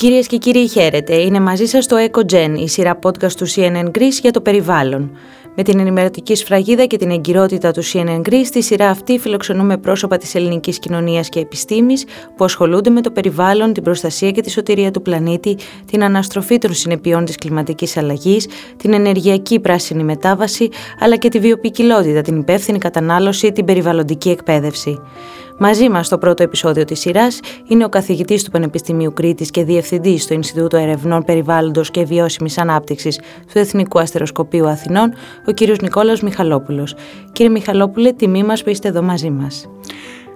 Κυρίες και κύριοι χαίρετε, είναι μαζί σας το EcoGen, η σειρά podcast του CNN Greece για το περιβάλλον. Με την ενημερωτική σφραγίδα και την εγκυρότητα του CNN Greece, στη σειρά αυτή φιλοξενούμε πρόσωπα της ελληνικής κοινωνίας και επιστήμης που ασχολούνται με το περιβάλλον, την προστασία και τη σωτηρία του πλανήτη, την αναστροφή των συνεπειών της κλιματικής αλλαγής, την ενεργειακή πράσινη μετάβαση, αλλά και τη βιοπικιλότητα, την υπεύθυνη κατανάλωση, την περιβαλλοντική εκπαίδευση. Μαζί μας στο πρώτο επεισόδιο της σειράς είναι ο καθηγητής του Πανεπιστημίου Κρήτης και διευθυντής στο Ινστιτούτο Ερευνών Περιβάλλοντος και Βιώσιμης Ανάπτυξης του Εθνικού Αστεροσκοπείου Αθηνών, ο κ. Νικόλαος Μιχαλόπουλος. Κύριε Μιχαλόπουλε, τιμή μας που είστε εδώ μαζί μας.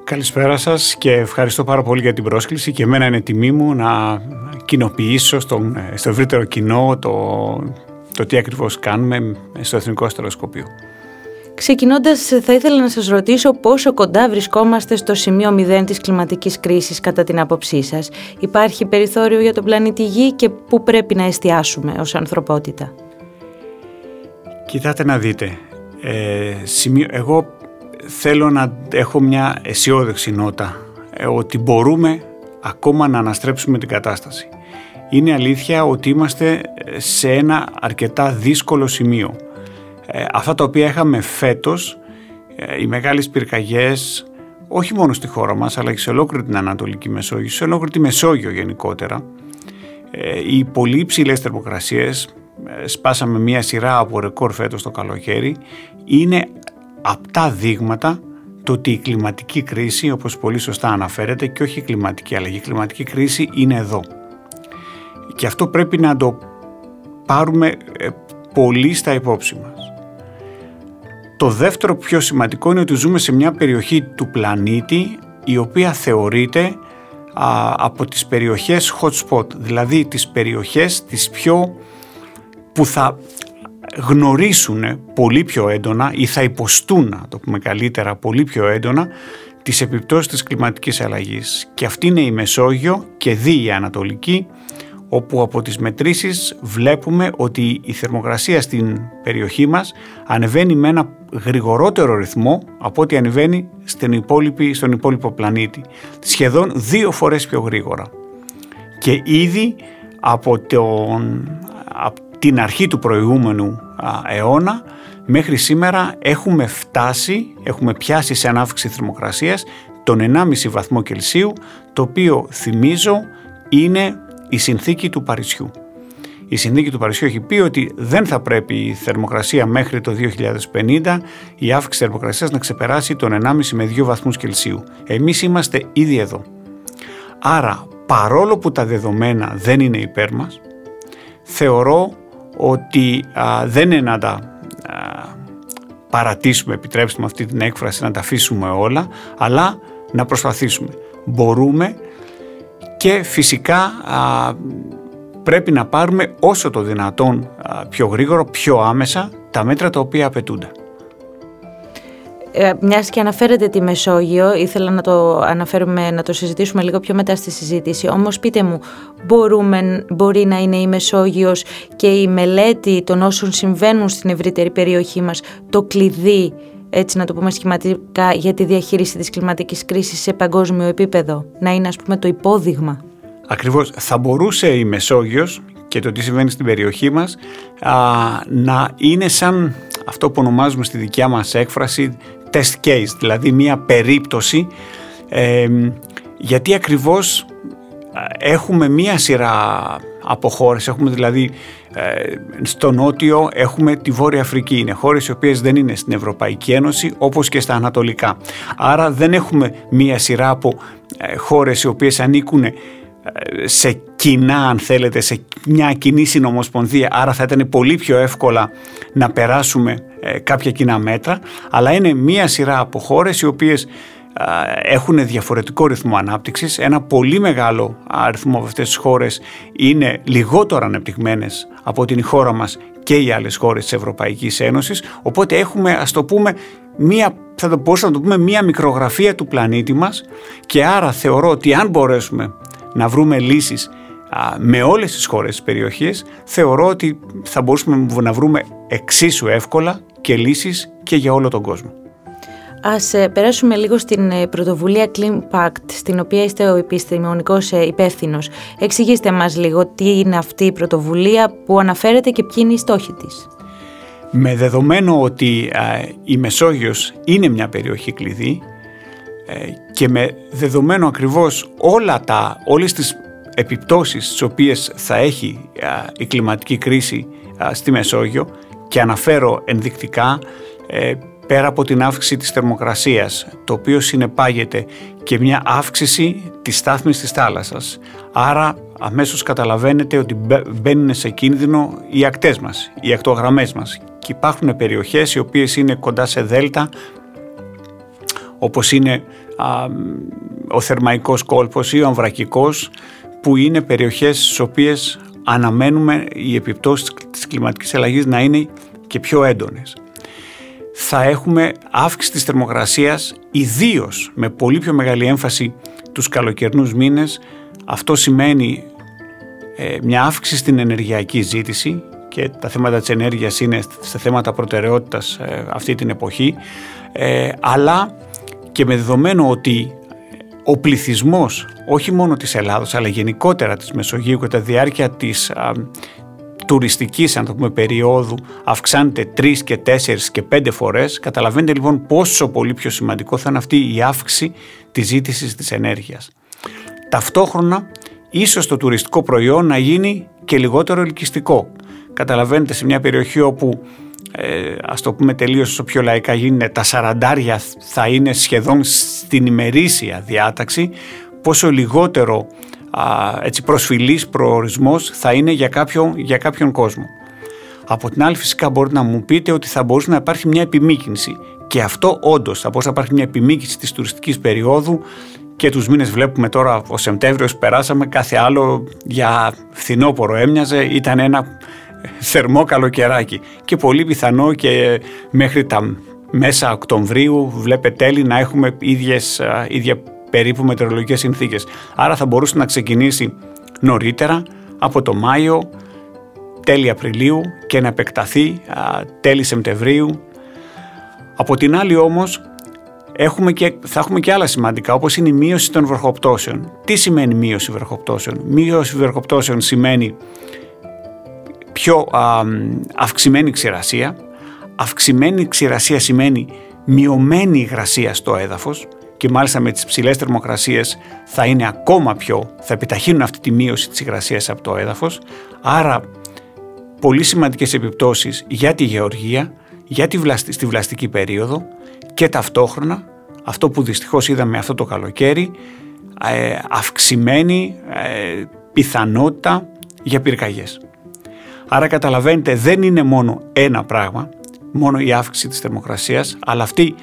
Καλησπέρα σας και ευχαριστώ πάρα πολύ για την πρόσκληση και εμένα είναι τιμή μου να κοινοποιήσω στον, στο ευρύτερο κοινό το, το τι ακριβώς κάνουμε στο Εθνικό Αστεροσκοπείο. Ξεκινώντας, θα ήθελα να σας ρωτήσω πόσο κοντά βρισκόμαστε στο σημείο μηδέν της κλιματικής κρίσης κατά την άποψή σας. Υπάρχει περιθώριο για τον πλανήτη Γη και πού πρέπει να εστιάσουμε ως ανθρωπότητα; Κοιτάτε να δείτε. Ε, σημείο, εγώ θέλω να έχω μια αισιόδοξη νότα ε, ότι μπορούμε ακόμα να αναστρέψουμε την κατάσταση. Είναι αλήθεια ότι είμαστε σε ένα αρκετά δύσκολο σημείο ε, αυτά τα οποία είχαμε φέτος, ε, οι μεγάλες πυρκαγιές, όχι μόνο στη χώρα μας, αλλά και σε ολόκληρη την Ανατολική Μεσόγειο, σε ολόκληρη τη Μεσόγειο γενικότερα, ε, οι πολύ υψηλές θερμοκρασίες, ε, σπάσαμε μία σειρά από ρεκόρ φέτος το καλοκαίρι, είναι απτά δείγματα το ότι η κλιματική κρίση, όπως πολύ σωστά αναφέρεται, και όχι η κλιματική αλλαγή, η κλιματική κρίση είναι εδώ. Και αυτό πρέπει να το πάρουμε πολύ στα υπόψη μας. Το δεύτερο πιο σημαντικό είναι ότι ζούμε σε μια περιοχή του πλανήτη η οποία θεωρείται από τις περιοχές hot spot, δηλαδή τις περιοχές τις πιο που θα γνωρίσουν πολύ πιο έντονα ή θα υποστούν, να το πούμε καλύτερα, πολύ πιο έντονα τις επιπτώσεις της κλιματικής αλλαγής. Και αυτή είναι η Μεσόγειο και δι η Ανατολική, όπου από τις μετρήσεις βλέπουμε ότι η θερμοκρασία στην περιοχή μας ανεβαίνει με ένα γρηγορότερο ρυθμό από ό,τι ανεβαίνει στην υπόλοιπη, στον υπόλοιπο πλανήτη. Σχεδόν δύο φορές πιο γρήγορα. Και ήδη από, τον, από την αρχή του προηγούμενου αιώνα μέχρι σήμερα έχουμε φτάσει, έχουμε πιάσει σε ανάφυξη θερμοκρασίας τον 1,5 βαθμό Κελσίου, το οποίο θυμίζω είναι η συνθήκη του Παρισιού. Η συνθήκη του Παρισιού έχει πει ότι δεν θα πρέπει η θερμοκρασία μέχρι το 2050 η αύξηση θερμοκρασίας να ξεπεράσει τον 1,5 με 2 βαθμούς Κελσίου. Εμείς είμαστε ήδη εδώ. Άρα παρόλο που τα δεδομένα δεν είναι υπέρ μας, θεωρώ ότι δεν είναι να τα παρατήσουμε, επιτρέψτε με αυτή την έκφραση, να τα αφήσουμε όλα, αλλά να προσπαθήσουμε. Μπορούμε και φυσικά πρέπει να πάρουμε όσο το δυνατόν πιο γρήγορα, πιο άμεσα τα μέτρα τα οποία απαιτούνται. Ε, Μιας και αναφέρετε τη Μεσόγειο, ήθελα να το αναφέρουμε, να το συζητήσουμε λίγο πιο μετά στη συζήτηση. Όμως πείτε μου, μπορούμε, μπορεί να είναι η Μεσόγειος και η μελέτη των όσων συμβαίνουν στην ευρύτερη περιοχή μας το κλειδί, έτσι να το πούμε σχηματικά, για τη διαχείριση της κλιματικής κρίσης σε παγκόσμιο επίπεδο. Να είναι ας πούμε το υπόδειγμα. Ακριβώς θα μπορούσε η Μεσόγειος και το τι συμβαίνει στην περιοχή μας να είναι σαν αυτό που ονομάζουμε στη δικιά μας έκφραση test case, δηλαδή μια περίπτωση γιατί ακριβώς έχουμε μία σειρά από χώρες, έχουμε δηλαδή ε, στο νότιο έχουμε τη Βόρεια Αφρική, είναι χώρες οι οποίες δεν είναι στην Ευρωπαϊκή Ένωση όπως και στα Ανατολικά. Άρα δεν έχουμε μία σειρά από ε, χώρες οι οποίες ανήκουν σε κοινά αν θέλετε, σε μια κοινή συνομοσπονδία. Άρα θα ήταν πολύ πιο εύκολα να περάσουμε ε, κάποια κοινά μέτρα. Αλλά είναι μια σειρά από χώρες οι οποίες έχουν διαφορετικό ρυθμό ανάπτυξης. Ένα πολύ μεγάλο αριθμό από αυτές τις χώρες είναι λιγότερο ανεπτυγμένες από την χώρα μας και οι άλλες χώρες της Ευρωπαϊκής Ένωσης. Οπότε έχουμε ας το πούμε μία, θα το να το πούμε μία μικρογραφία του πλανήτη μας. Και άρα θεωρώ ότι αν μπορέσουμε να βρούμε λύσεις με όλες τις χώρες της περιοχής, θεωρώ ότι θα μπορούσαμε να βρούμε εξίσου εύκολα και λύσεις και για όλο τον κόσμο. Ας ε, περάσουμε λίγο στην ε, πρωτοβουλία Clean Pact, στην οποία είστε ο επιστημονικός ε, υπεύθυνος. Εξηγήστε μας λίγο τι είναι αυτή η πρωτοβουλία που αναφέρεται και ποιοι είναι οι στόχοι της. Με δεδομένο ότι η Μεσόγειος είναι μια περιοχή κλειδί και με δεδομένο ακριβώς όλα τα, όλες τις επιπτώσεις τις οποίες θα έχει η κλιματική κρίση στη Μεσόγειο και αναφέρω ενδεικτικά πέρα από την αύξηση της θερμοκρασίας, το οποίο συνεπάγεται και μια αύξηση της στάθμης της θάλασσας. Άρα αμέσως καταλαβαίνετε ότι μπαίνουν σε κίνδυνο οι ακτές μας, οι ακτογραμμές μας. Και υπάρχουν περιοχές οι οποίες είναι κοντά σε δέλτα, όπως είναι ο θερμαϊκός κόλπος ή ο αμβρακικός, που είναι περιοχές στις οποίες αναμένουμε οι επιπτώσεις της κλιματικής αλλαγής να είναι και πιο έντονες θα έχουμε αύξηση της θερμοκρασίας ιδίως με πολύ πιο μεγάλη έμφαση τους καλοκαιρινούς μήνες. Αυτό σημαίνει ε, μια αύξηση στην ενεργειακή ζήτηση και τα θέματα της ενέργειας είναι σε θέματα προτεραιότητας ε, αυτή την εποχή ε, αλλά και με δεδομένο ότι ο πληθυσμός όχι μόνο της Ελλάδος αλλά γενικότερα της Μεσογείου κατά τη διάρκεια της τουριστικής αν το πούμε περίοδου αυξάνεται τρεις και τέσσερις και πέντε φορές καταλαβαίνετε λοιπόν πόσο πολύ πιο σημαντικό θα είναι αυτή η αύξηση της ζήτησης της ενέργειας. Ταυτόχρονα ίσως το τουριστικό προϊόν να γίνει και λιγότερο ελκυστικό. Καταλαβαίνετε σε μια περιοχή όπου ε, ας το πούμε τελείως όσο πιο λαϊκά γίνεται τα σαραντάρια θα είναι σχεδόν στην ημερήσια διάταξη πόσο λιγότερο έτσι, προσφυλής προορισμός θα είναι για κάποιον, για κάποιον κόσμο. Από την άλλη φυσικά μπορείτε να μου πείτε ότι θα μπορούσε να υπάρχει μια επιμήκυνση. Και αυτό όντως θα μπορούσε να υπάρχει μια επιμήκυνση της τουριστικής περίοδου. Και τους μήνες βλέπουμε τώρα ο Σεπτέμβριος περάσαμε κάθε άλλο για φθινόπωρο έμοιαζε ήταν ένα θερμό καλοκαιράκι. Και πολύ πιθανό και μέχρι τα μέσα Οκτωβρίου βλέπετε τέλη να έχουμε ίδιες, ίδια περίπου μετεωρολογικές συνθήκες. Άρα θα μπορούσε να ξεκινήσει νωρίτερα από το Μάιο, τέλη Απριλίου και να επεκταθεί τέλη Σεπτεμβρίου. Από την άλλη όμως έχουμε και, θα έχουμε και άλλα σημαντικά όπως είναι η μείωση των βροχοπτώσεων. Τι σημαίνει μείωση βροχοπτώσεων; Μείωση βροχοπτώσεων σημαίνει πιο αυξημένη ξηρασία. Αυξημένη ξηρασία σημαίνει μειωμένη υγρασία στο έδαφος και μάλιστα με τις ψηλές θερμοκρασίες θα είναι ακόμα πιο, θα επιταχύνουν αυτή τη μείωση της υγρασίας από το έδαφος. Άρα πολύ σημαντικές επιπτώσεις για τη γεωργία, για τη βλαστη, στη βλαστική περίοδο και ταυτόχρονα αυτό που δυστυχώς είδαμε αυτό το καλοκαίρι ε, αυξημένη ε, πιθανότητα για πυρκαγιές. Άρα καταλαβαίνετε δεν είναι μόνο ένα πράγμα, μόνο η αύξηση της θερμοκρασίας, αλλά αυτή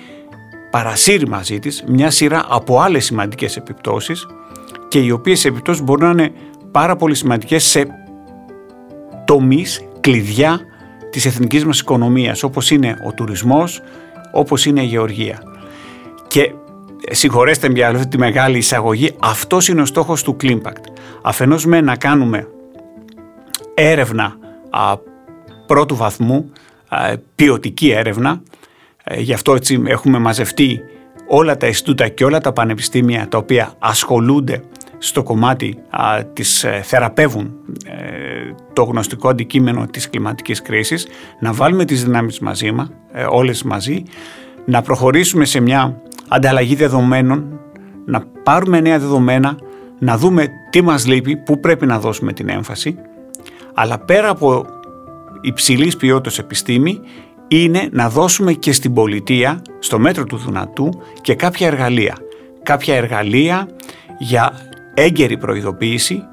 παρασύρει μαζί της μια σειρά από άλλες σημαντικές επιπτώσεις και οι οποίες επιπτώσεις μπορούν να είναι πάρα πολύ σημαντικές σε τομείς κλειδιά της εθνικής μας οικονομίας όπως είναι ο τουρισμός, όπως είναι η γεωργία. Και συγχωρέστε με για αυτή τη μεγάλη εισαγωγή, αυτός είναι ο στόχος του Climpact. Αφενός με να κάνουμε έρευνα α, πρώτου βαθμού, α, ποιοτική έρευνα, ε, γι' αυτό έτσι έχουμε μαζευτεί όλα τα Ινστιτούτα και όλα τα πανεπιστήμια τα οποία ασχολούνται στο κομμάτι α, της ε, θεραπεύουν ε, το γνωστικό αντικείμενο της κλιματικής κρίσης, να βάλουμε τις δυνάμεις μαζί μας, ε, όλες μαζί, να προχωρήσουμε σε μια ανταλλαγή δεδομένων, να πάρουμε νέα δεδομένα, να δούμε τι μας λείπει, πού πρέπει να δώσουμε την έμφαση, αλλά πέρα από υψηλής ποιότητας επιστήμη είναι να δώσουμε και στην πολιτεία, στο μέτρο του δυνατού, και κάποια εργαλεία. Κάποια εργαλεία για έγκαιρη προειδοποίηση,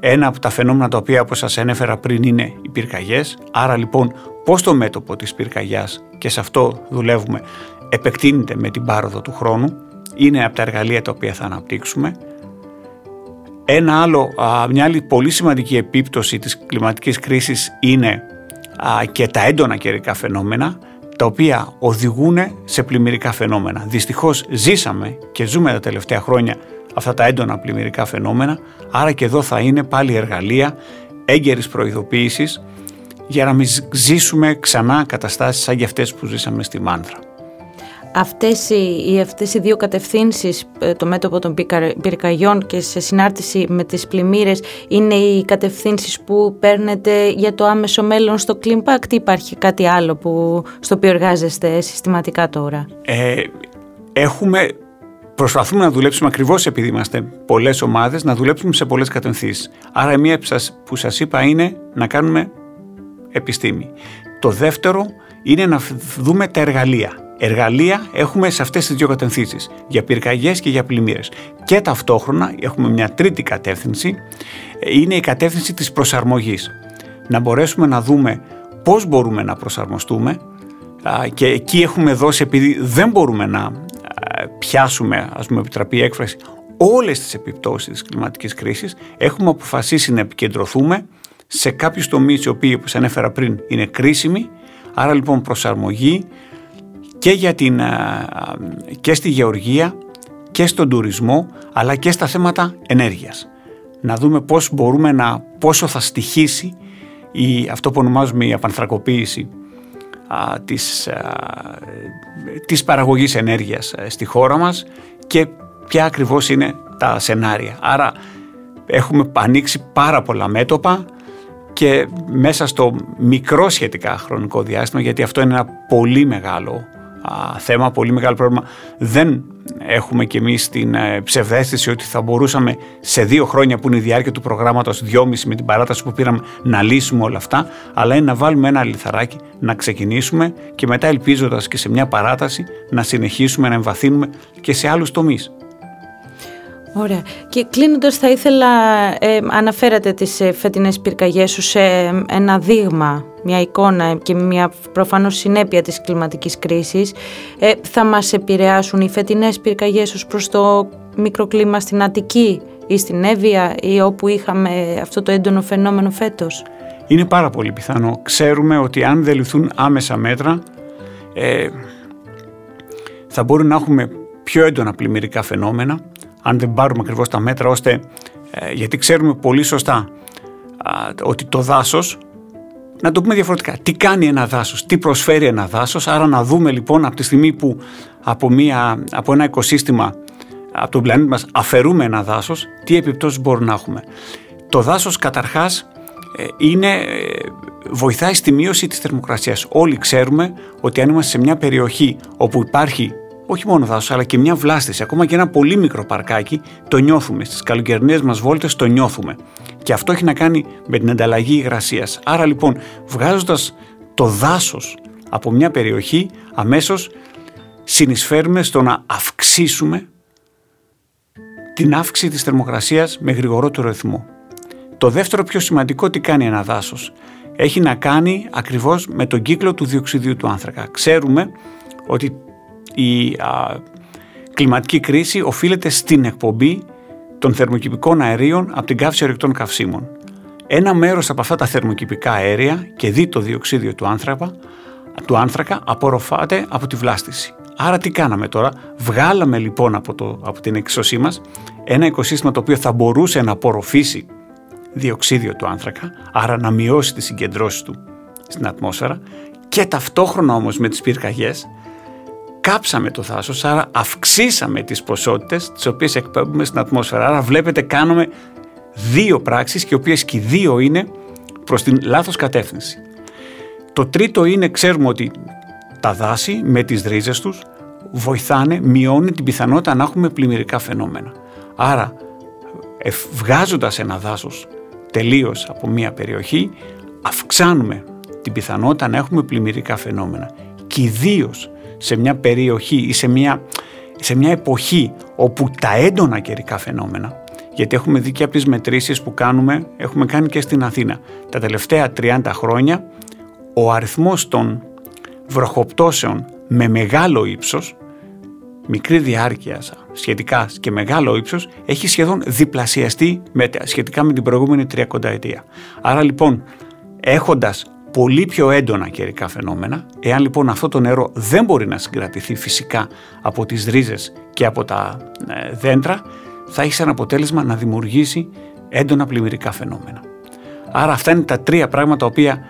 ένα από τα φαινόμενα τα οποία όπως σας ένεφερα πριν είναι οι πυρκαγιές, άρα λοιπόν πώς το μέτωπο της πυρκαγιάς και σε αυτό δουλεύουμε επεκτείνεται με την πάροδο του χρόνου, είναι από τα εργαλεία τα οποία θα αναπτύξουμε. Ένα άλλο, μια άλλη πολύ σημαντική επίπτωση της κλιματικής κρίσης είναι και τα έντονα καιρικά φαινόμενα τα οποία οδηγούν σε πλημμυρικά φαινόμενα. Δυστυχώς ζήσαμε και ζούμε τα τελευταία χρόνια αυτά τα έντονα πλημμυρικά φαινόμενα, άρα και εδώ θα είναι πάλι εργαλεία έγκαιρης προειδοποίησης για να μην ζήσουμε ξανά καταστάσεις σαν και αυτές που ζήσαμε στη Μάνθρα. Αυτές οι, αυτές οι δύο κατευθύνσεις, ε, το μέτωπο των πυρκαγιών και σε συνάρτηση με τις πλημμύρες, είναι οι κατευθύνσεις που παίρνετε για το άμεσο μέλλον στο Clean ή υπάρχει κάτι άλλο που, στο οποίο εργάζεστε συστηματικά τώρα; Ε, έχουμε Προσπαθούμε να δουλέψουμε ακριβώς επειδή είμαστε πολλές ομάδες, να δουλέψουμε σε πολλές κατευθύνσεις. Άρα, η μία που σας είπα είναι να κάνουμε επιστήμη. Το δεύτερο είναι να δούμε τα εργαλεία. Εργαλεία έχουμε σε αυτές τις δύο κατευθύνσεις, για πυρκαγιές και για πλημμύρες. Και ταυτόχρονα έχουμε μια τρίτη κατεύθυνση, είναι η κατεύθυνση της προσαρμογής. Να μπορέσουμε να δούμε πώς μπορούμε να προσαρμοστούμε και εκεί έχουμε δώσει, επειδή δεν μπορούμε να πιάσουμε, ας πούμε επιτραπεί η έκφραση, όλες τις επιπτώσεις της κλιματικής κρίσης, έχουμε αποφασίσει να επικεντρωθούμε σε κάποιους τομείς οι οποίοι, όπως ανέφερα πριν, είναι κρίσιμοι, άρα λοιπόν προσαρμογή και, για την, και στη γεωργία και στον τουρισμό, αλλά και στα θέματα ενέργειας. Να δούμε πώς μπορούμε να, πόσο θα στοιχήσει η, αυτό που ονομάζουμε η απανθρακοποίηση α, της, α, της παραγωγής ενέργειας ε, στη χώρα μας και ποια ακριβώς είναι τα σενάρια. Άρα έχουμε ανοίξει πάρα πολλά μέτωπα και μέσα στο μικρό σχετικά χρονικό διάστημα, γιατί αυτό είναι ένα πολύ μεγάλο θέμα, πολύ μεγάλο πρόβλημα. Δεν έχουμε κι εμείς την ε, ψευδέστηση ότι θα μπορούσαμε σε δύο χρόνια που είναι η διάρκεια του προγράμματος, δυόμιση με την παράταση που πήραμε, να λύσουμε όλα αυτά, αλλά είναι να βάλουμε ένα λιθαράκι, να ξεκινήσουμε και μετά ελπίζοντας και σε μια παράταση να συνεχίσουμε να εμβαθύνουμε και σε άλλους τομείς. Ωραία. Και κλείνοντας θα ήθελα, ε, αναφέρατε τις ε, φετινές πυρκαγιές σου σε ένα δείγμα, μια εικόνα και μια προφανώς συνέπεια της κλιματικής κρίσης. Ε, θα μας επηρεάσουν οι φετινές πυρκαγιές ως προς το μικροκλίμα στην Αττική ή στην Εύβοια ή όπου είχαμε αυτό το έντονο φαινόμενο φέτος; Είναι πάρα πολύ πιθανό. Ξέρουμε ότι αν δεν ληφθούν άμεσα μέτρα ε, θα μπορούν να έχουμε πιο έντονα πλημμυρικά φαινόμενα αν δεν πάρουμε ακριβώς τα μέτρα ώστε, ε, γιατί ξέρουμε πολύ σωστά ότι το δάσος, να το πούμε διαφορετικά, τι κάνει ένα δάσος, τι προσφέρει ένα δάσος, άρα να δούμε λοιπόν από τη στιγμή που από, μια, από ένα οικοσύστημα από τον πλανήτη μας αφαιρούμε ένα δάσος, τι επιπτώσεις μπορούμε να έχουμε. Το δάσος καταρχάς ε, είναι, ε, βοηθάει στη μείωση της θερμοκρασίας. Όλοι ξέρουμε ότι αν είμαστε σε μια περιοχή όπου υπάρχει όχι μόνο δάσο, αλλά και μια βλάστηση, ακόμα και ένα πολύ μικρό παρκάκι, το νιώθουμε. Στις καλοκαιρινές μας βόλτες το νιώθουμε. Και αυτό έχει να κάνει με την ανταλλαγή υγρασίας. Άρα λοιπόν, βγάζοντας το δάσος από μια περιοχή, αμέσως συνεισφέρουμε στο να αυξήσουμε την αύξηση της θερμοκρασίας με γρηγορότερο ρυθμό. Το δεύτερο πιο σημαντικό τι κάνει ένα δάσος; Έχει να κάνει ακριβώς με τον κύκλο του διοξιδίου του άνθρακα. Ξέρουμε ότι η κλιματική κρίση οφείλεται στην εκπομπή των θερμοκηπικών αερίων από την καύση ορεικτών καυσίμων. Ένα μέρος από αυτά τα θερμοκηπικά αέρια και δει το διοξίδιο του άνθρακα, του άνθρακα απορροφάται από τη βλάστηση. Άρα τι κάναμε τώρα, βγάλαμε λοιπόν από, το, από την εξωσή μας ένα οικοσύστημα το οποίο θα μπορούσε να απορροφήσει διοξίδιο του άνθρακα, άρα να μειώσει τις συγκεντρώσεις του στην ατμόσφαιρα και ταυτόχρονα όμως με τις πυρκαγιές κάψαμε το δάσος, άρα αυξήσαμε τις ποσότητες τις οποίες εκπέμπουμε στην ατμόσφαιρα. Άρα βλέπετε κάνουμε δύο πράξεις και οι οποίες και δύο είναι προς την λάθος κατεύθυνση. Το τρίτο είναι, ξέρουμε ότι τα δάση με τις ρίζες τους βοηθάνε, μειώνουν την πιθανότητα να έχουμε πλημμυρικά φαινόμενα. Άρα, βγάζοντας ένα δάσος τελείως από μία περιοχή, αυξάνουμε την πιθανότητα να έχουμε πλημμυρικά φαινόμενα. Και ιδίως σε μια περιοχή ή σε μια, σε μια εποχή όπου τα έντονα καιρικά φαινόμενα γιατί έχουμε δει και από τις μετρήσεις που κάνουμε, έχουμε κάνει και στην Αθήνα. Τα τελευταία 30 χρόνια ο αριθμός των βροχοπτώσεων με μεγάλο ύψος, μικρή διάρκεια σχετικά και μεγάλο ύψος, έχει σχεδόν διπλασιαστεί σχετικά με την προηγούμενη 30 ετία. Άρα λοιπόν, έχοντας πολύ πιο έντονα καιρικά φαινόμενα. Εάν λοιπόν αυτό το νερό δεν μπορεί να συγκρατηθεί φυσικά από τις ρίζες και από τα ε, δέντρα, θα έχει σαν αποτέλεσμα να δημιουργήσει έντονα πλημμυρικά φαινόμενα. Άρα αυτά είναι τα τρία πράγματα τα οποία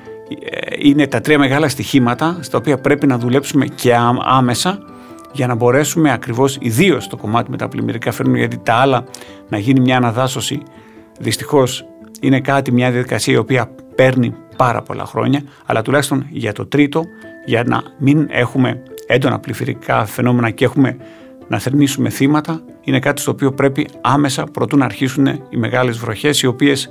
ε, είναι τα τρία μεγάλα στοιχήματα στα οποία πρέπει να δουλέψουμε και άμεσα για να μπορέσουμε ακριβώς ιδίως το κομμάτι με τα πλημμυρικά φέρνουν γιατί τα άλλα να γίνει μια αναδάσωση δυστυχώς είναι κάτι, μια διαδικασία η οποία παίρνει πάρα πολλά χρόνια αλλά τουλάχιστον για το τρίτο για να μην έχουμε έντονα πλημμυρικά φαινόμενα και έχουμε να θερμίσουμε θύματα είναι κάτι στο οποίο πρέπει άμεσα προτού να αρχίσουν οι μεγάλες βροχές οι οποίες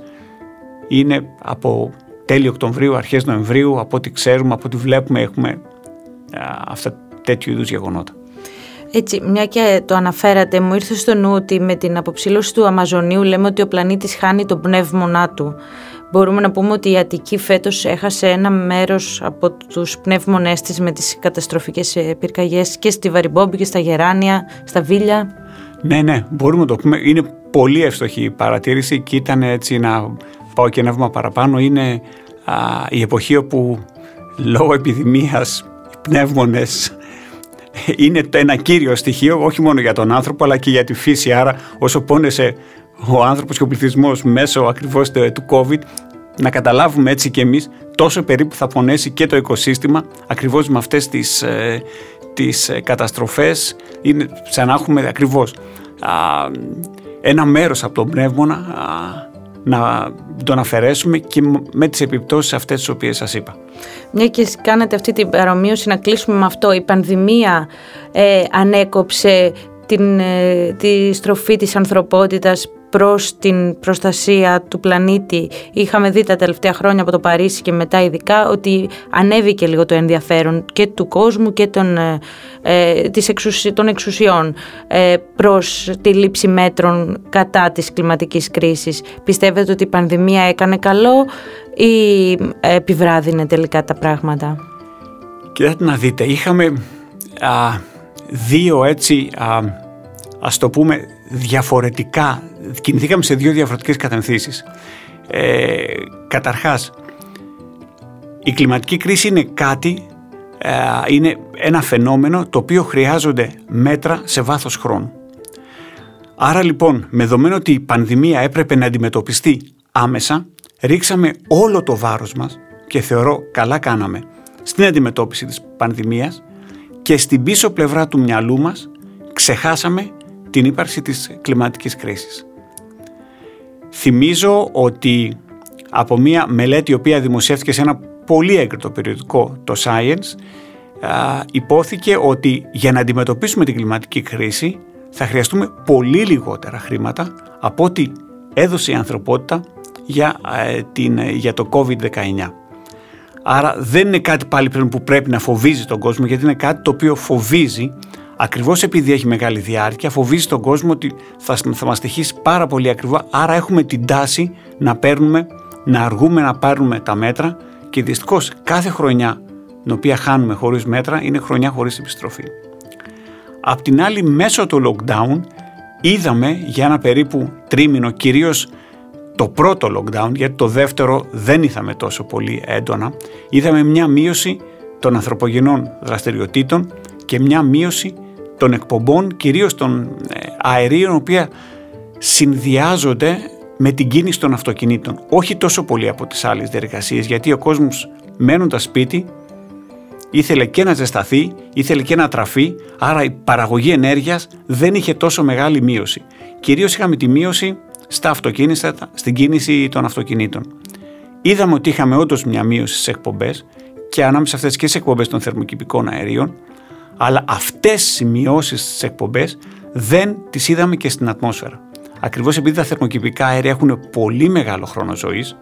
είναι από τέλη Οκτωβρίου, αρχές Νοεμβρίου από ό,τι ξέρουμε, από ό,τι βλέπουμε έχουμε αυτά τέτοιου είδους γεγονότα. Έτσι, μια και το αναφέρατε, μου ήρθε στο νου ότι με την αποψήλωση του Αμαζονίου λέμε ότι ο πλανήτης χάνει τον πνεύμονά του. Μπορούμε να πούμε ότι η Αττική φέτος έχασε ένα μέρος από τους πνεύμονές της με τις καταστροφικές πυρκαγιές και στη Βαριμπόμπη και στα Γεράνια, στα Βίλια. Ναι, ναι, μπορούμε να το πούμε. Είναι πολύ εύστοχη η παρατήρηση και ήταν έτσι να πάω και ένα βήμα παραπάνω. Είναι η εποχή όπου λόγω επιδημίας οι πνεύμονες είναι ένα κύριο στοιχείο όχι μόνο για τον άνθρωπο αλλά και για τη φύση. Άρα όσο πόνεσε ο άνθρωπος και ο πληθυσμός μέσω ακριβώς του COVID να καταλάβουμε έτσι και εμείς τόσο περίπου θα πονέσει και το οικοσύστημα ακριβώς με αυτές τις, ε, τις ε, καταστροφές είναι σαν να έχουμε ακριβώς ένα μέρος από τον πνεύμονα να τον αφαιρέσουμε και με τις επιπτώσεις αυτές τις οποίες σας είπα. Μια και κάνετε αυτή την παρομοίωση να κλείσουμε με αυτό. Η πανδημία ε, ανέκοψε την, ε, τη στροφή της ανθρωπότητας προς την προστασία του πλανήτη. Είχαμε δει τα τελευταία χρόνια από το Παρίσι και μετά ειδικά ότι ανέβηκε λίγο το ενδιαφέρον και του κόσμου και των, ε, ε της των εξουσιών ε, προς τη λήψη μέτρων κατά της κλιματικής κρίσης. Πιστεύετε ότι η πανδημία έκανε καλό ή επιβράδυνε τελικά τα πράγματα; Κοιτάξτε να δείτε, είχαμε α, δύο έτσι, α, ας το πούμε, διαφορετικά κινηθήκαμε σε δύο διαφορετικές κατευθύνσεις. Ε, καταρχάς, η κλιματική κρίση είναι κάτι, ε, είναι ένα φαινόμενο το οποίο χρειάζονται μέτρα σε βάθος χρόνου. Άρα λοιπόν, με δεδομένο ότι η πανδημία έπρεπε να αντιμετωπιστεί άμεσα, ρίξαμε όλο το βάρος μας και θεωρώ καλά κάναμε στην αντιμετώπιση της πανδημίας και στην πίσω πλευρά του μυαλού μας ξεχάσαμε την ύπαρξη της κλιματικής κρίσης. Θυμίζω ότι από μια μελέτη η οποία δημοσιεύτηκε σε ένα πολύ έγκριτο περιοδικό, το Science, υπόθηκε ότι για να αντιμετωπίσουμε την κλιματική κρίση θα χρειαστούμε πολύ λιγότερα χρήματα από ό,τι έδωσε η ανθρωπότητα για, ε, την, για το COVID-19. Άρα δεν είναι κάτι πάλι πριν που πρέπει να φοβίζει τον κόσμο γιατί είναι κάτι το οποίο φοβίζει ακριβώς επειδή έχει μεγάλη διάρκεια, φοβίζει τον κόσμο ότι θα, θα μας στοιχήσει πάρα πολύ ακριβά, άρα έχουμε την τάση να παίρνουμε, να αργούμε να πάρουμε τα μέτρα και δυστυχώς κάθε χρονιά την οποία χάνουμε χωρίς μέτρα είναι χρονιά χωρίς επιστροφή. Απ' την άλλη μέσω του lockdown είδαμε για ένα περίπου τρίμηνο κυρίως το πρώτο lockdown γιατί το δεύτερο δεν είδαμε τόσο πολύ έντονα είδαμε μια μείωση των ανθρωπογενών δραστηριοτήτων και μια μείωση των εκπομπών, κυρίως των ε, αερίων, οποία συνδυάζονται με την κίνηση των αυτοκινήτων. Όχι τόσο πολύ από τις άλλες διεργασίες, γιατί ο κόσμος μένοντας σπίτι ήθελε και να ζεσταθεί, ήθελε και να τραφεί, άρα η παραγωγή ενέργειας δεν είχε τόσο μεγάλη μείωση. Κυρίως είχαμε τη μείωση στα αυτοκίνητα, στην κίνηση των αυτοκινήτων. Είδαμε ότι είχαμε όντως μια μείωση στι εκπομπές και ανάμεσα σε αυτές και στι εκπομπές των θερμοκηπικών αερίων, αλλά αυτές οι μειώσεις στις εκπομπές δεν τις είδαμε και στην ατμόσφαιρα. Ακριβώς επειδή τα θερμοκηπικά αέρια έχουν πολύ μεγάλο χρόνο ζωής,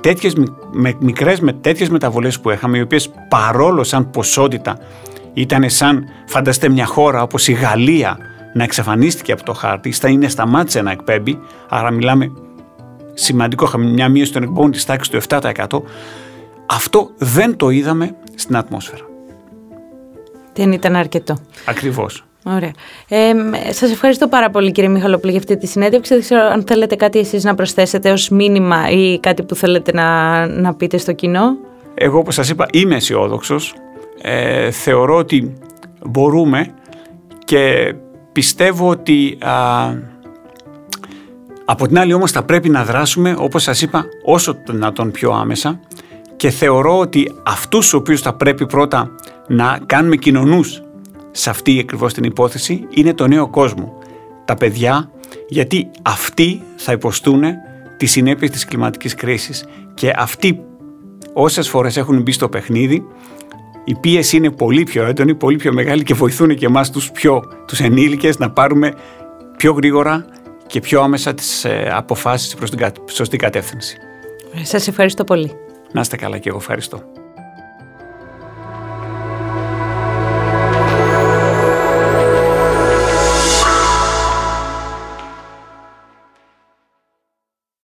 τέτοιες, με, μικρές με τέτοιες μεταβολές που είχαμε, οι οποίες παρόλο σαν ποσότητα ήταν σαν φανταστείτε μια χώρα όπως η Γαλλία να εξαφανίστηκε από το χάρτη, στα είναι σταμάτησε να εκπέμπει, άρα μιλάμε σημαντικό, είχαμε μια μείωση των εκπομπών της τάξης του 7%, αυτό δεν το είδαμε στην ατμόσφαιρα. Δεν ήταν αρκετό. Ακριβώς. Ωραία. Ε, σας ευχαριστώ πάρα πολύ κύριε Μιχαλοπλή για αυτή τη συνέντευξη. Δεν ξέρω αν θέλετε κάτι εσείς να προσθέσετε ως μήνυμα ή κάτι που θέλετε να, να πείτε στο κοινό. Εγώ όπως σας είπα είμαι αισιόδοξο. Ε, θεωρώ ότι μπορούμε και πιστεύω ότι από την άλλη όμως θα πρέπει να δράσουμε όπως σας είπα όσο να τον πιο άμεσα και θεωρώ ότι αυτούς τους οποίους θα πρέπει πρώτα να κάνουμε κοινωνούς σε αυτή ακριβώς την υπόθεση είναι το νέο κόσμο. Τα παιδιά, γιατί αυτοί θα υποστούν τις συνέπειες της κλιματικής κρίσης και αυτοί όσες φορές έχουν μπει στο παιχνίδι η πίεση είναι πολύ πιο έντονη, πολύ πιο μεγάλη και βοηθούν και εμάς τους, πιο, τους ενήλικες να πάρουμε πιο γρήγορα και πιο άμεσα τις ε, αποφάσεις προς την σωστή κατεύθυνση. Σας ευχαριστώ πολύ. Να είστε καλά και εγώ ευχαριστώ.